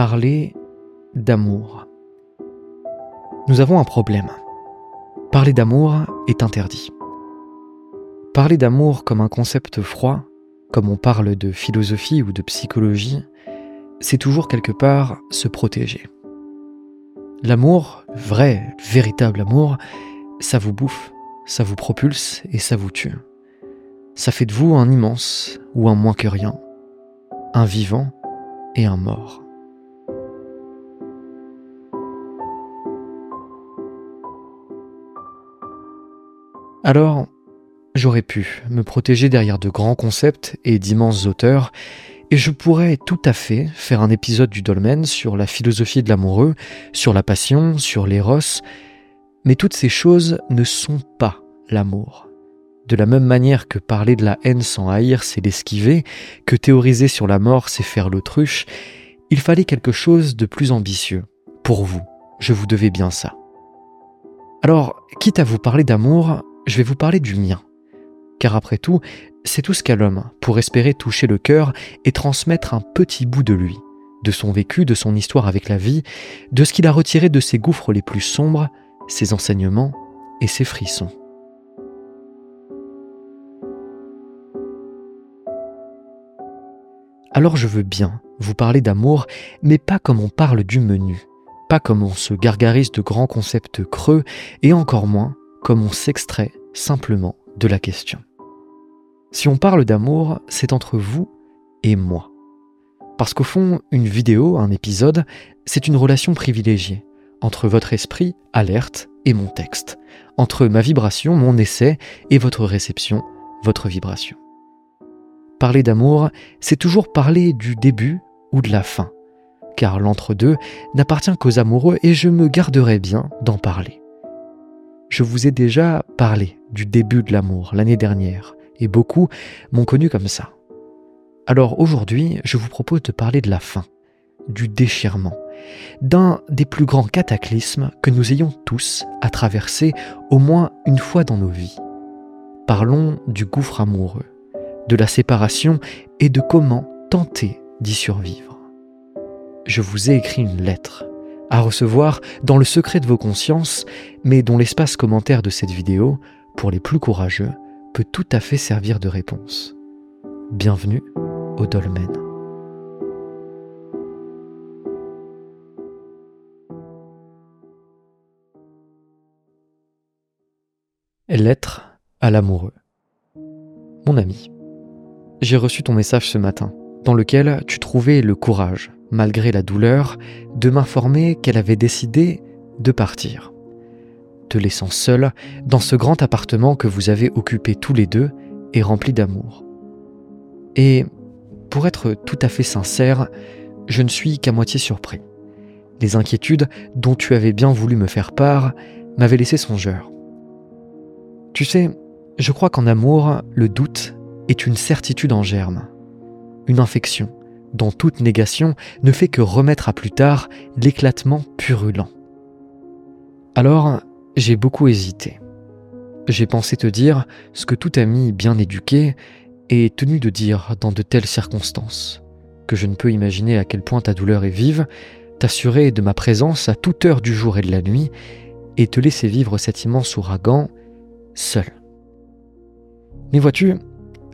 parler d'amour. Nous avons un problème. Parler d'amour est interdit. Parler d'amour comme un concept froid, comme on parle de philosophie ou de psychologie, c'est toujours quelque part se protéger. L'amour, vrai, véritable amour, ça vous bouffe, ça vous propulse et ça vous tue. Ça fait de vous un immense ou un moins que rien, un vivant et un mort. Alors, j'aurais pu me protéger derrière de grands concepts et d'immenses auteurs, et je pourrais tout à fait faire un épisode du dolmen sur la philosophie de l'amoureux, sur la passion, sur l'éros, mais toutes ces choses ne sont pas l'amour. De la même manière que parler de la haine sans haïr, c'est l'esquiver, que théoriser sur la mort, c'est faire l'autruche, il fallait quelque chose de plus ambitieux. Pour vous, je vous devais bien ça. Alors, quitte à vous parler d'amour, je vais vous parler du mien. Car après tout, c'est tout ce qu'a l'homme pour espérer toucher le cœur et transmettre un petit bout de lui, de son vécu, de son histoire avec la vie, de ce qu'il a retiré de ses gouffres les plus sombres, ses enseignements et ses frissons. Alors je veux bien vous parler d'amour, mais pas comme on parle du menu, pas comme on se gargarise de grands concepts creux, et encore moins comme on s'extrait simplement de la question. Si on parle d'amour, c'est entre vous et moi. Parce qu'au fond, une vidéo, un épisode, c'est une relation privilégiée entre votre esprit, alerte, et mon texte, entre ma vibration, mon essai, et votre réception, votre vibration. Parler d'amour, c'est toujours parler du début ou de la fin, car l'entre-deux n'appartient qu'aux amoureux et je me garderai bien d'en parler. Je vous ai déjà parlé du début de l'amour l'année dernière, et beaucoup m'ont connu comme ça. Alors aujourd'hui, je vous propose de parler de la fin, du déchirement, d'un des plus grands cataclysmes que nous ayons tous à traverser au moins une fois dans nos vies. Parlons du gouffre amoureux, de la séparation et de comment tenter d'y survivre. Je vous ai écrit une lettre à recevoir dans le secret de vos consciences, mais dont l'espace commentaire de cette vidéo, pour les plus courageux, peut tout à fait servir de réponse. Bienvenue au Dolmen. Lettre à l'amoureux. Mon ami, j'ai reçu ton message ce matin, dans lequel tu trouvais le courage malgré la douleur, de m'informer qu'elle avait décidé de partir, te laissant seul dans ce grand appartement que vous avez occupé tous les deux et rempli d'amour. Et, pour être tout à fait sincère, je ne suis qu'à moitié surpris. Les inquiétudes dont tu avais bien voulu me faire part m'avaient laissé songeur. Tu sais, je crois qu'en amour, le doute est une certitude en germe, une infection, dont toute négation ne fait que remettre à plus tard l'éclatement purulent. Alors, j'ai beaucoup hésité. J'ai pensé te dire ce que tout ami bien éduqué est tenu de dire dans de telles circonstances, que je ne peux imaginer à quel point ta douleur est vive, t'assurer de ma présence à toute heure du jour et de la nuit, et te laisser vivre cet immense ouragan seul. Mais vois-tu,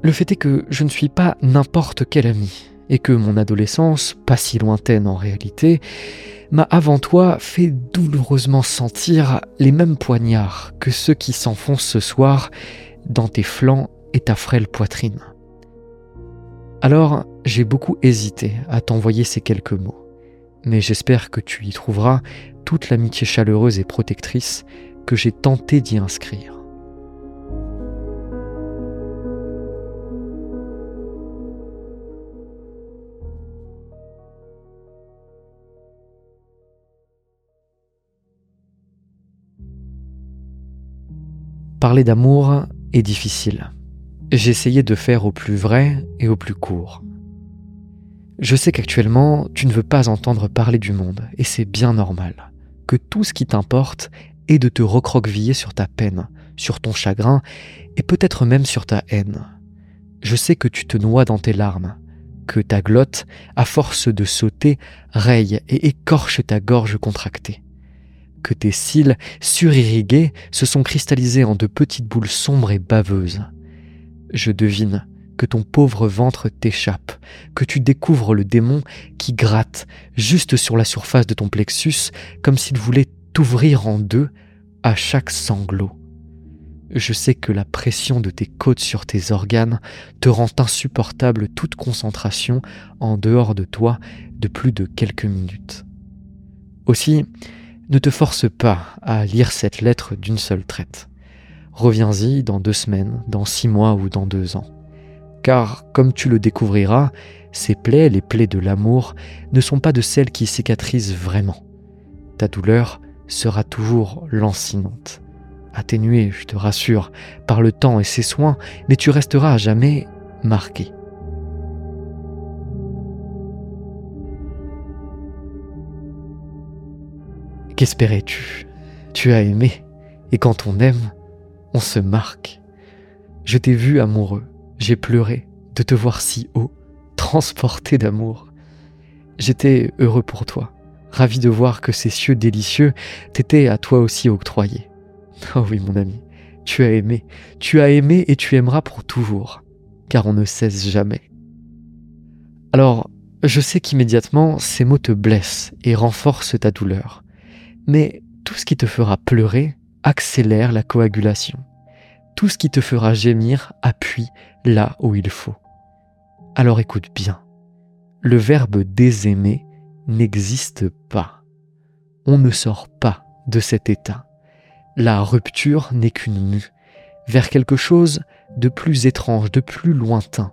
le fait est que je ne suis pas n'importe quel ami, et que mon adolescence, pas si lointaine en réalité, m'a avant toi fait douloureusement sentir les mêmes poignards que ceux qui s'enfoncent ce soir dans tes flancs et ta frêle poitrine. Alors j'ai beaucoup hésité à t'envoyer ces quelques mots, mais j'espère que tu y trouveras toute l'amitié chaleureuse et protectrice que j'ai tenté d'y inscrire. Parler d'amour est difficile. Essayé de faire au plus vrai et au plus court. Je sais qu'actuellement, tu ne veux pas entendre parler du monde, et c'est bien normal. Que tout ce qui t'importe est de te recroqueviller sur ta peine, sur ton chagrin, et peut-être même sur ta haine. Je sais que tu te noies dans tes larmes, que ta glotte, à force de sauter, raye et écorche ta gorge contractée, que tes cils surirrigués se sont cristallisés en de petites boules sombres et baveuses. Je devine que ton pauvre ventre t'échappe, que tu découvres le démon qui gratte juste sur la surface de ton plexus comme s'il voulait t'ouvrir en deux à chaque sanglot. Je sais que la pression de tes côtes sur tes organes te rend insupportable toute concentration en dehors de toi de plus de quelques minutes. Aussi, ne te force pas à lire cette lettre d'une seule traite. Reviens-y dans deux semaines, dans six mois ou dans deux ans. Car, comme tu le découvriras, ces plaies, les plaies de l'amour, ne sont pas de celles qui cicatrisent vraiment. Ta douleur sera toujours lancinante atténué, je te rassure, par le temps et ses soins, mais tu resteras à jamais marqué. Qu'espérais-tu? Tu as aimé, et quand on aime, on se marque. Je t'ai vu amoureux, j'ai pleuré de te voir si haut, transporté d'amour. J'étais heureux pour toi, ravi de voir que ces cieux délicieux t'étaient à toi aussi octroyés. Oh oui, mon ami, tu as aimé, tu as aimé et tu aimeras pour toujours, car on ne cesse jamais. Alors, je sais qu'immédiatement, ces mots te blessent et renforcent ta douleur, mais tout ce qui te fera pleurer accélère la coagulation. Tout ce qui te fera gémir appuie là où il faut. Alors écoute bien, le verbe désaimer n'existe pas. On ne sort pas de cet état. La rupture n'est qu'une mue vers quelque chose de plus étrange, de plus lointain.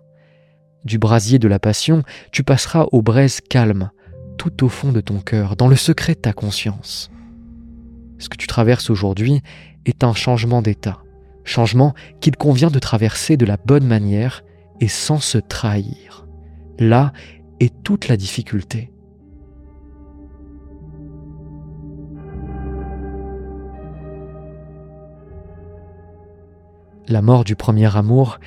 Du brasier de la passion, tu passeras aux braises calmes, tout au fond de ton cœur, dans le secret de ta conscience. Ce que tu traverses aujourd'hui est un changement d'état, changement qu'il convient de traverser de la bonne manière et sans se trahir. Là est toute la difficulté. La mort du premier amour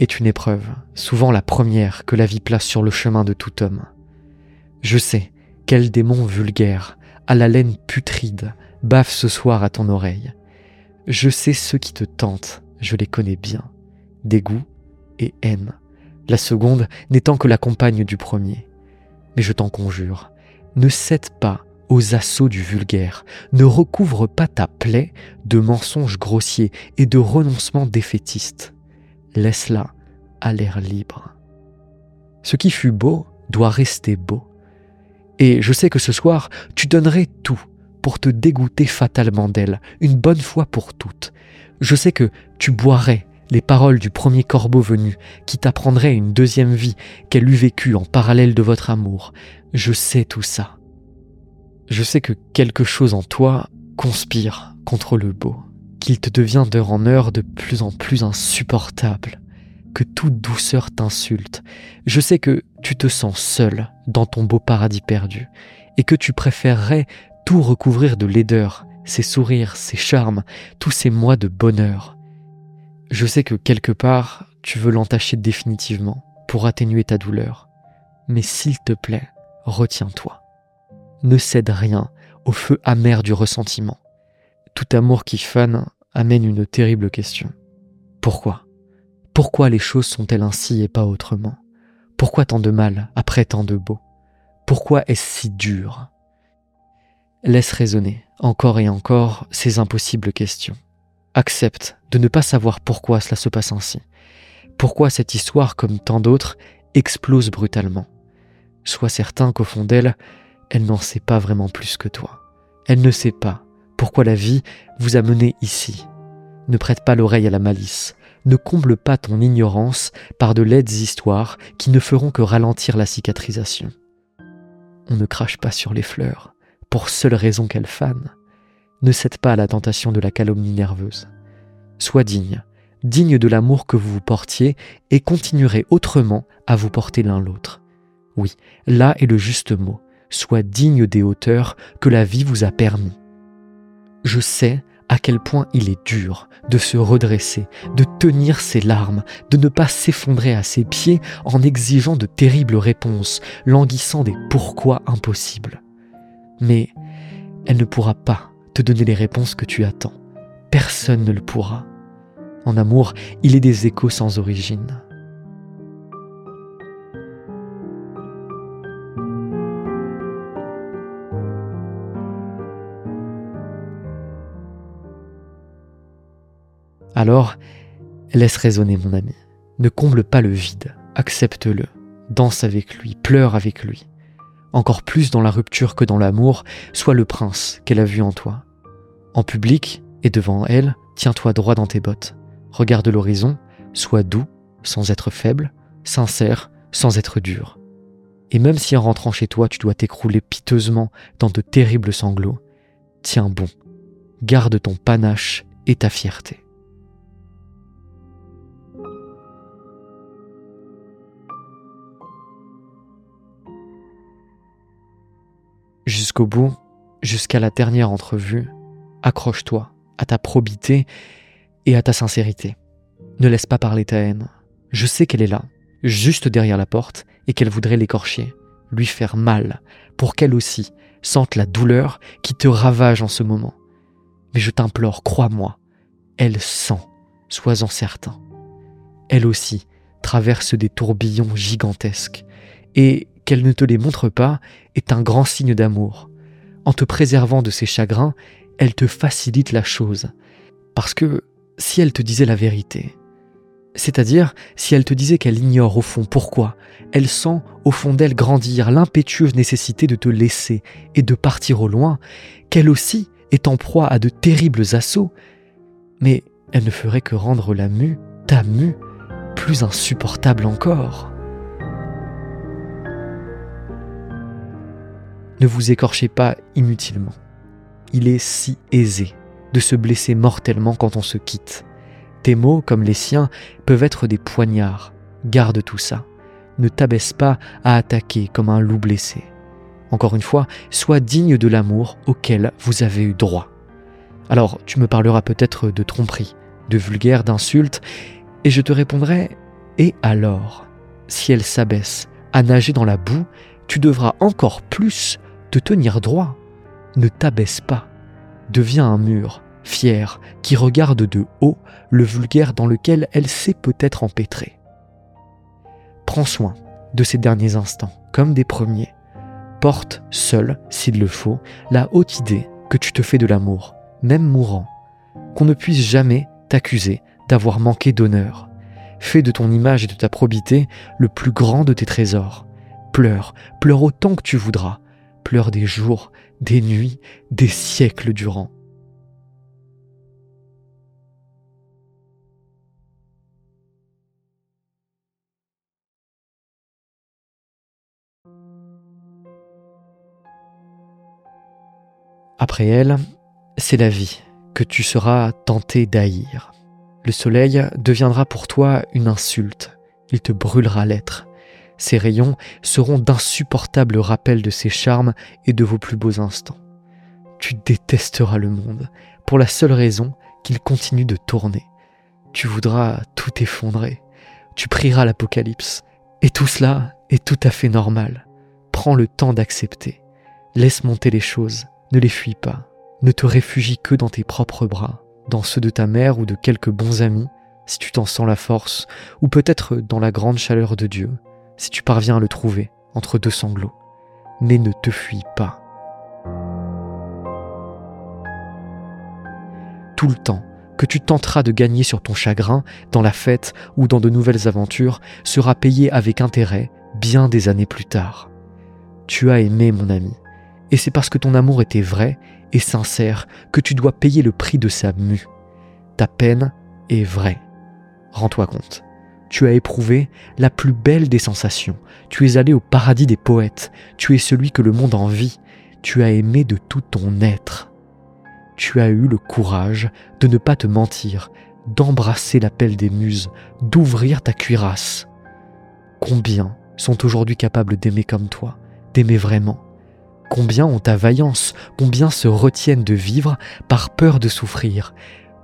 est une épreuve, souvent la première que la vie place sur le chemin de tout homme. Je sais quel démon vulgaire, à la laine putride, baffe ce soir à ton oreille. Je sais ceux qui te tentent, je les connais bien. Dégoût et haine. La seconde n'étant que la compagne du premier. Mais je t'en conjure, ne cède pas aux assauts du vulgaire, ne recouvre pas ta plaie de mensonges grossiers et de renoncements défaitistes. Laisse-la à l'air libre. Ce qui fut beau doit rester beau. Et je sais que ce soir, tu donnerais tout pour te dégoûter fatalement d'elle, une bonne fois pour toutes. Je sais que tu boirais les paroles du premier corbeau venu, qui t'apprendrait une deuxième vie qu'elle eût vécue en parallèle de votre amour. Je sais tout ça. Je sais que quelque chose en toi conspire contre le beau, qu'il te devient d'heure en heure de plus en plus insupportable, que toute douceur t'insulte. Je sais que tu te sens seul dans ton beau paradis perdu, et que tu préférerais tout recouvrir de laideur, ses sourires, ses charmes, tous ces mois de bonheur. Je sais que quelque part, tu veux l'entacher définitivement pour atténuer ta douleur. Mais s'il te plaît, retiens-toi ne cède rien au feu amer du ressentiment. Tout amour qui fane amène une terrible question. Pourquoi? Pourquoi les choses sont-elles ainsi et pas autrement? Pourquoi tant de mal après tant de beau Pourquoi est-ce si dur? Laisse raisonner encore et encore ces impossibles questions. Accepte de ne pas savoir pourquoi cela se passe ainsi. Pourquoi cette histoire, comme tant d'autres, explose brutalement. Sois certain qu'au fond d'elle, elle n'en sait pas vraiment plus que toi. Elle ne sait pas pourquoi la vie vous a mené ici. Ne prête pas l'oreille à la malice. Ne comble pas ton ignorance par de laides histoires qui ne feront que ralentir la cicatrisation. On ne crache pas sur les fleurs, pour seule raison qu'elles fanent. Ne cède pas à la tentation de la calomnie nerveuse. Sois digne, digne de l'amour que vous vous portiez, et continuerez autrement à vous porter l'un l'autre. Oui, là est le juste mot. Sois digne des hauteurs que la vie vous a permis. Je sais à quel point il est dur de se redresser, de tenir ses larmes, de ne pas s'effondrer à ses pieds en exigeant de terribles réponses, languissant des pourquoi impossibles. Mais elle ne pourra pas te donner les réponses que tu attends. Personne ne le pourra. En amour, il est des échos sans origine. Alors, laisse raisonner mon ami. Ne comble pas le vide, accepte-le, danse avec lui, pleure avec lui. Encore plus dans la rupture que dans l'amour, sois le prince qu'elle a vu en toi. En public et devant elle, tiens-toi droit dans tes bottes. Regarde l'horizon, sois doux, sans être faible, sincère, sans être dur. Et même si en rentrant chez toi tu dois t'écrouler piteusement dans de terribles sanglots, tiens bon, garde ton panache et ta fierté. Jusqu'au bout, jusqu'à la dernière entrevue, accroche-toi à ta probité et à ta sincérité. Ne laisse pas parler ta haine. Je sais qu'elle est là, juste derrière la porte, et qu'elle voudrait l'écorcher, lui faire mal, pour qu'elle aussi sente la douleur qui te ravage en ce moment. Mais je t'implore, crois-moi, elle sent, sois-en certain. Elle aussi traverse des tourbillons gigantesques, et qu'elle ne te les montre pas est un grand signe d'amour. En te préservant de ses chagrins, elle te facilite la chose. Parce que si elle te disait la vérité, c'est-à-dire si elle te disait qu'elle ignore au fond pourquoi, elle sent au fond d'elle grandir l'impétueuse nécessité de te laisser et de partir au loin, qu'elle aussi est en proie à de terribles assauts, mais elle ne ferait que rendre la mue, ta mue, plus insupportable encore. Ne vous écorchez pas inutilement. Il est si aisé de se blesser mortellement quand on se quitte. Tes mots, comme les siens, peuvent être des poignards. Garde tout ça. Ne t'abaisse pas à attaquer comme un loup blessé. Encore une fois, sois digne de l'amour auquel vous avez eu droit. Alors, tu me parleras peut-être de tromperie, de vulgaire, d'insultes, et je te répondrai Et alors? Si elle s'abaisse à nager dans la boue, tu devras encore plus te tenir droit. Ne t'abaisse pas. Deviens un mur, fier, qui regarde de haut le vulgaire dans lequel elle s'est peut-être empêtrée. Prends soin de ces derniers instants, comme des premiers. Porte seul, s'il le faut, la haute idée que tu te fais de l'amour, même mourant, qu'on ne puisse jamais t'accuser d'avoir manqué d'honneur. Fais de ton image et de ta probité le plus grand de tes trésors. Pleure, pleure autant que tu voudras, des jours, des nuits, des siècles durant. Après elle, c'est la vie que tu seras tenté d'haïr. Le soleil deviendra pour toi une insulte, il te brûlera l'être. Ses rayons seront d'insupportables rappels de ses charmes et de vos plus beaux instants. Tu détesteras le monde pour la seule raison qu'il continue de tourner. Tu voudras tout effondrer. Tu prieras l'Apocalypse. Et tout cela est tout à fait normal. Prends le temps d'accepter. Laisse monter les choses. Ne les fuis pas. Ne te réfugie que dans tes propres bras, dans ceux de ta mère ou de quelques bons amis, si tu t'en sens la force, ou peut-être dans la grande chaleur de Dieu, si tu parviens à le trouver entre deux sanglots. Mais ne te fuis pas. Tout le temps que tu tenteras de gagner sur ton chagrin, dans la fête ou dans de nouvelles aventures, sera payé avec intérêt bien des années plus tard. Tu as aimé mon ami, et c'est parce que ton amour était vrai et sincère que tu dois payer le prix de sa mue. Ta peine est vraie. Rends-toi compte. Tu as éprouvé la plus belle des sensations. Tu es allé au paradis des poètes. Tu es celui que le monde envie. Tu as aimé de tout ton être. Tu as eu le courage de ne pas te mentir, d'embrasser l'appel des muses, d'ouvrir ta cuirasse. Combien sont aujourd'hui capables d'aimer comme toi, d'aimer vraiment? Combien ont ta vaillance Combien se retiennent de vivre par peur de souffrir?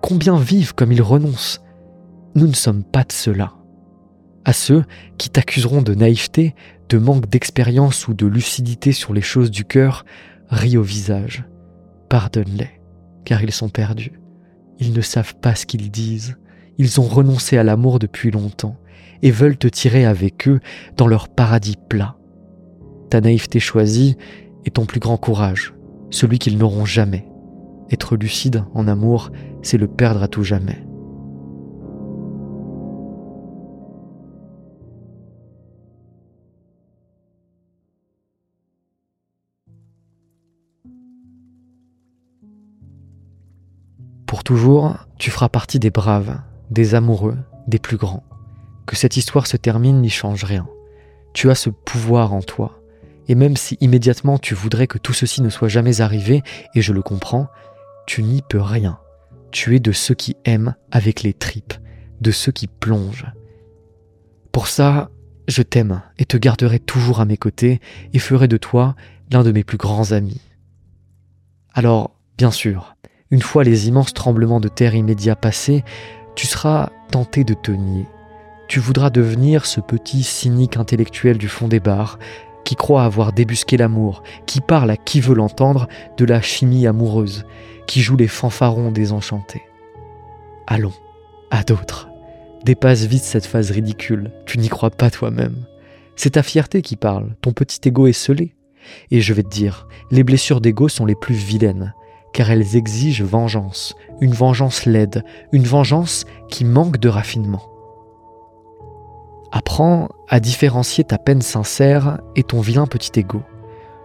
Combien vivent comme ils renoncent? Nous ne sommes pas de ceux-là. À ceux qui t'accuseront de naïveté, de manque d'expérience ou de lucidité sur les choses du cœur, ris au visage. Pardonne-les, car ils sont perdus. Ils ne savent pas ce qu'ils disent. Ils ont renoncé à l'amour depuis longtemps et veulent te tirer avec eux dans leur paradis plat. Ta naïveté choisie est ton plus grand courage, celui qu'ils n'auront jamais. Être lucide en amour, c'est le perdre à tout jamais. Pour toujours, tu feras partie des braves, des amoureux, des plus grands. Que cette histoire se termine n'y change rien. Tu as ce pouvoir en toi. Et même si immédiatement tu voudrais que tout ceci ne soit jamais arrivé, et je le comprends, tu n'y peux rien. Tu es de ceux qui aiment avec les tripes, de ceux qui plongent. Pour ça, je t'aime et te garderai toujours à mes côtés et ferai de toi l'un de mes plus grands amis. Alors, bien sûr, une fois les immenses tremblements de terre immédiats passés, tu seras tenté de te nier. Tu voudras devenir ce petit cynique intellectuel du fond des bars, qui croit avoir débusqué l'amour, qui parle à qui veut l'entendre de la chimie amoureuse, qui joue les fanfarons désenchantés. Allons, à d'autres. Dépasse vite cette phase ridicule, tu n'y crois pas toi-même. C'est ta fierté qui parle, ton petit ego est scellé. Et je vais te dire, les blessures d'ego sont les plus vilaines, car elles exigent vengeance, une vengeance laide, une vengeance qui manque de raffinement. Apprends à différencier ta peine sincère et ton vilain petit ego.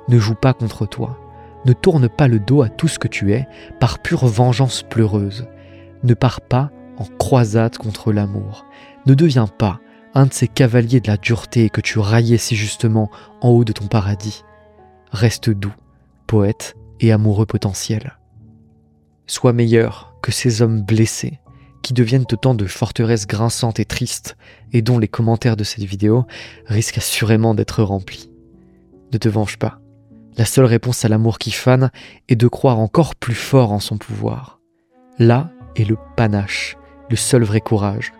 Ne joue pas contre toi. Ne tourne pas le dos à tout ce que tu es par pure vengeance pleureuse. Ne pars pas en croisade contre l'amour. Ne deviens pas un de ces cavaliers de la dureté que tu raillais si justement en haut de ton paradis. Reste doux, poète et amoureux potentiel. Sois meilleur que ces hommes blessés qui deviennent autant de forteresses grinçantes et tristes et dont les commentaires de cette vidéo risquent assurément d'être remplis. Ne te venge pas. La seule réponse à l'amour qui fane est de croire encore plus fort en son pouvoir. Là est le panache, le seul vrai courage.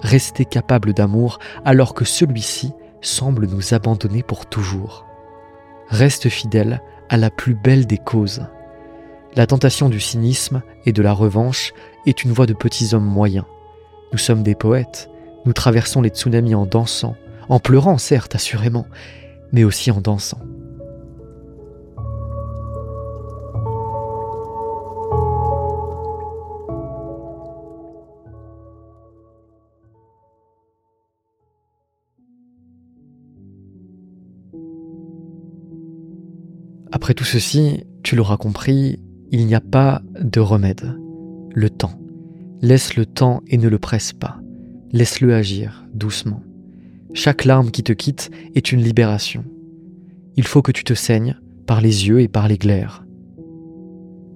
Rester capable d'amour alors que celui-ci semble nous abandonner pour toujours. Reste fidèle à la plus belle des causes. La tentation du cynisme et de la revanche est une voie de petits hommes moyens. Nous sommes des poètes, nous traversons les tsunamis en dansant, en pleurant certes, assurément, mais aussi en dansant. Après tout ceci, tu l'auras compris, il n'y a pas de remède. Le temps. Laisse le temps et ne le presse pas. Laisse-le agir doucement. Chaque larme qui te quitte est une libération. Il faut que tu te saignes par les yeux et par les glaires.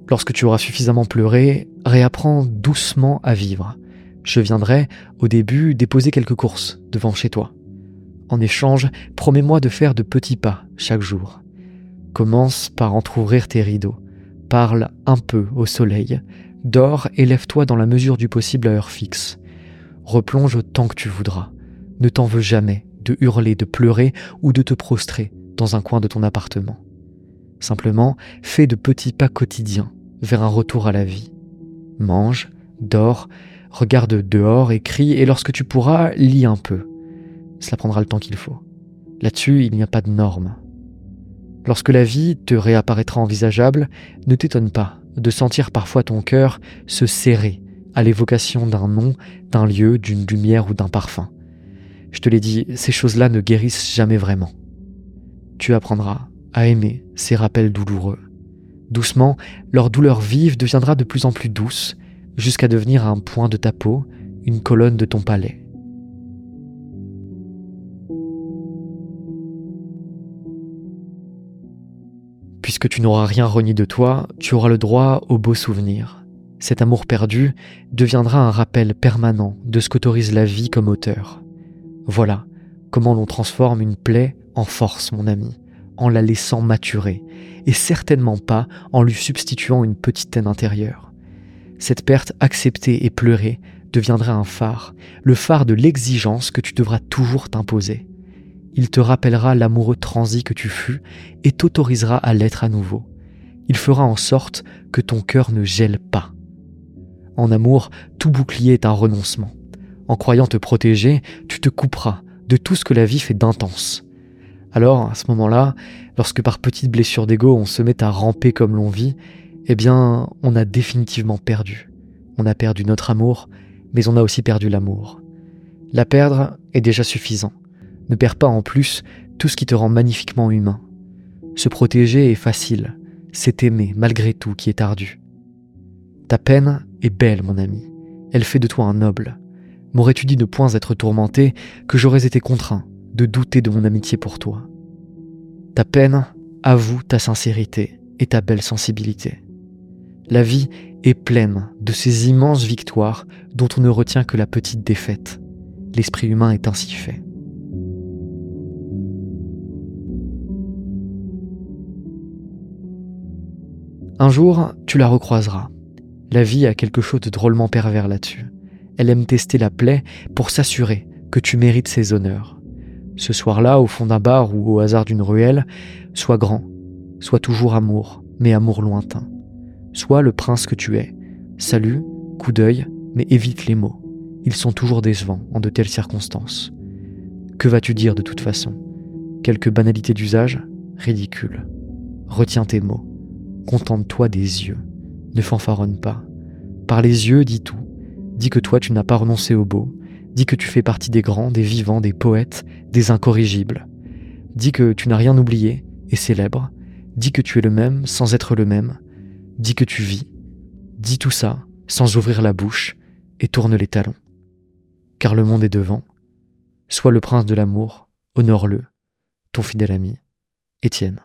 Lorsque tu auras suffisamment pleuré, réapprends doucement à vivre. Je viendrai, au début, déposer quelques courses devant chez toi. En échange, promets-moi de faire de petits pas chaque jour. Commence par entr'ouvrir tes rideaux. Parle un peu au soleil. Dors et lève-toi dans la mesure du possible à heure fixe. Replonge autant que tu voudras. Ne t'en veux jamais de hurler, de pleurer ou de te prostrer dans un coin de ton appartement. Simplement, fais de petits pas quotidiens vers un retour à la vie. Mange, dors, regarde dehors, écris et lorsque tu pourras, lis un peu. Cela prendra le temps qu'il faut. Là-dessus, il n'y a pas de normes. Lorsque la vie te réapparaîtra envisageable, ne t'étonne pas de sentir parfois ton cœur se serrer à l'évocation d'un nom, d'un lieu, d'une lumière ou d'un parfum. Je te l'ai dit, ces choses-là ne guérissent jamais vraiment. Tu apprendras à aimer ces rappels douloureux. Doucement, leur douleur vive deviendra de plus en plus douce, jusqu'à devenir un point de ta peau, une colonne de ton palais. Puisque tu n'auras rien renié de toi, tu auras le droit aux beaux souvenirs. Cet amour perdu deviendra un rappel permanent de ce qu'autorise la vie comme auteur. Voilà comment l'on transforme une plaie en force, mon ami, en la laissant maturer, et certainement pas en lui substituant une petite haine intérieure. Cette perte acceptée et pleurée deviendra un phare, le phare de l'exigence que tu devras toujours t'imposer. Il te rappellera l'amoureux transi que tu fus et t'autorisera à l'être à nouveau. Il fera en sorte que ton cœur ne gèle pas. En amour, tout bouclier est un renoncement. En croyant te protéger, tu te couperas de tout ce que la vie fait d'intense. Alors, à ce moment-là, lorsque par petites blessures d'ego on se met à ramper comme l'on vit, eh bien, on a définitivement perdu. On a perdu notre amour, mais on a aussi perdu l'amour. La perdre est déjà suffisant. Ne perds pas en plus tout ce qui te rend magnifiquement humain. Se protéger est facile, c'est aimer malgré tout qui est ardu. Ta peine est belle, mon ami. Elle fait de toi un noble. M'aurais-tu dit de point être tourmenté que j'aurais été contraint de douter de mon amitié pour toi? Ta peine avoue ta sincérité et ta belle sensibilité. La vie est pleine de ces immenses victoires dont on ne retient que la petite défaite. L'esprit humain est ainsi fait. Un jour, tu la recroiseras. La vie a quelque chose de drôlement pervers là-dessus. Elle aime tester la plaie pour s'assurer que tu mérites ses honneurs. Ce soir-là, au fond d'un bar ou au hasard d'une ruelle, sois grand, sois toujours amour, mais amour lointain. Sois le prince que tu es. Salut, coup d'œil, mais évite les mots. Ils sont toujours décevants en de telles circonstances. Que vas-tu dire de toute façon? Quelques banalités d'usage? Ridicule. Retiens tes mots. Contente-toi des yeux. Ne fanfaronne pas. Par les yeux, dis tout. Dis que toi, tu n'as pas renoncé au beau. Dis que tu fais partie des grands, des vivants, des poètes, des incorrigibles. Dis que tu n'as rien oublié et célèbre. Dis que tu es le même sans être le même. Dis que tu vis. Dis tout ça sans ouvrir la bouche et tourne les talons. Car le monde est devant. Sois le prince de l'amour, honore-le. Ton fidèle ami, Étienne.